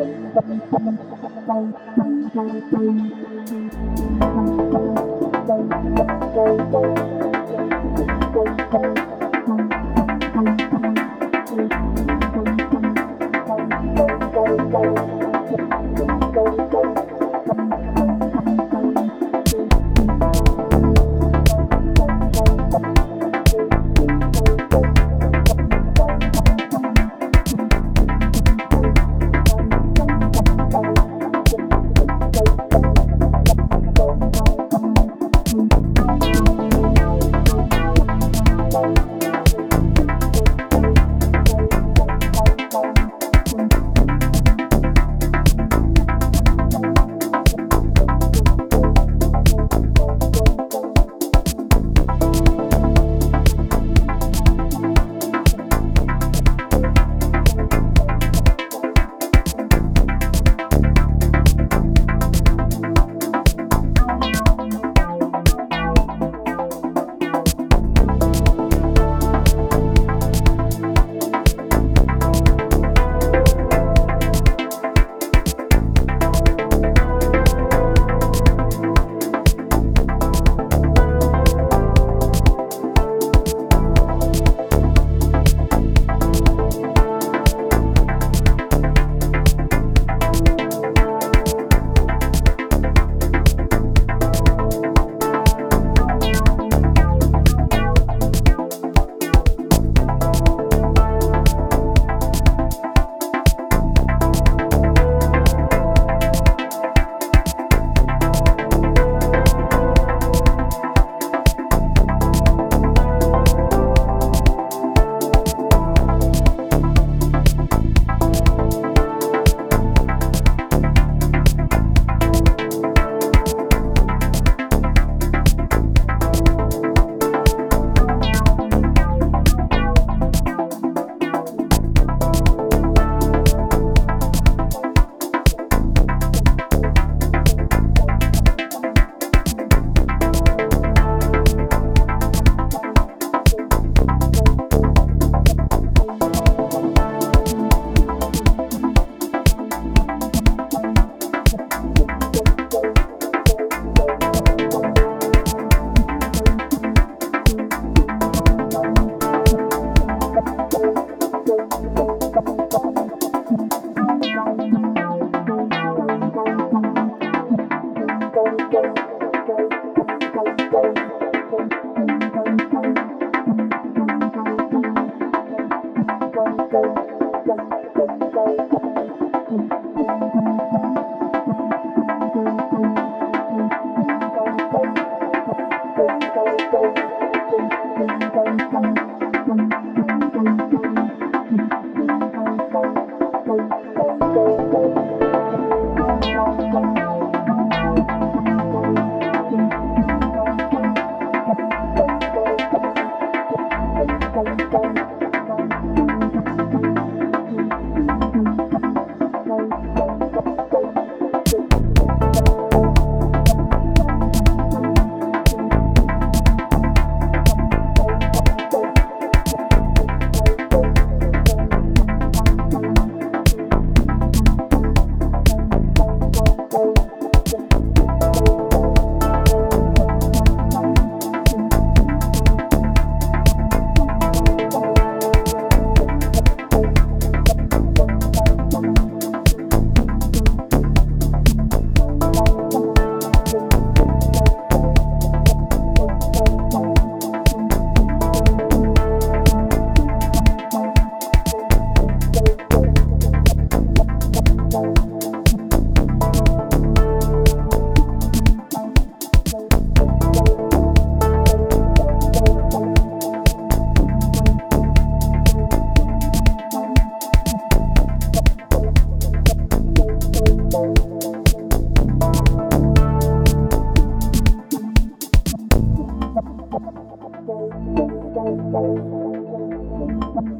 Thank you. Bye.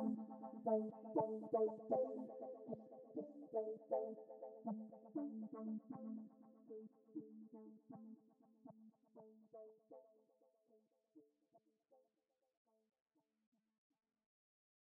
Thank you.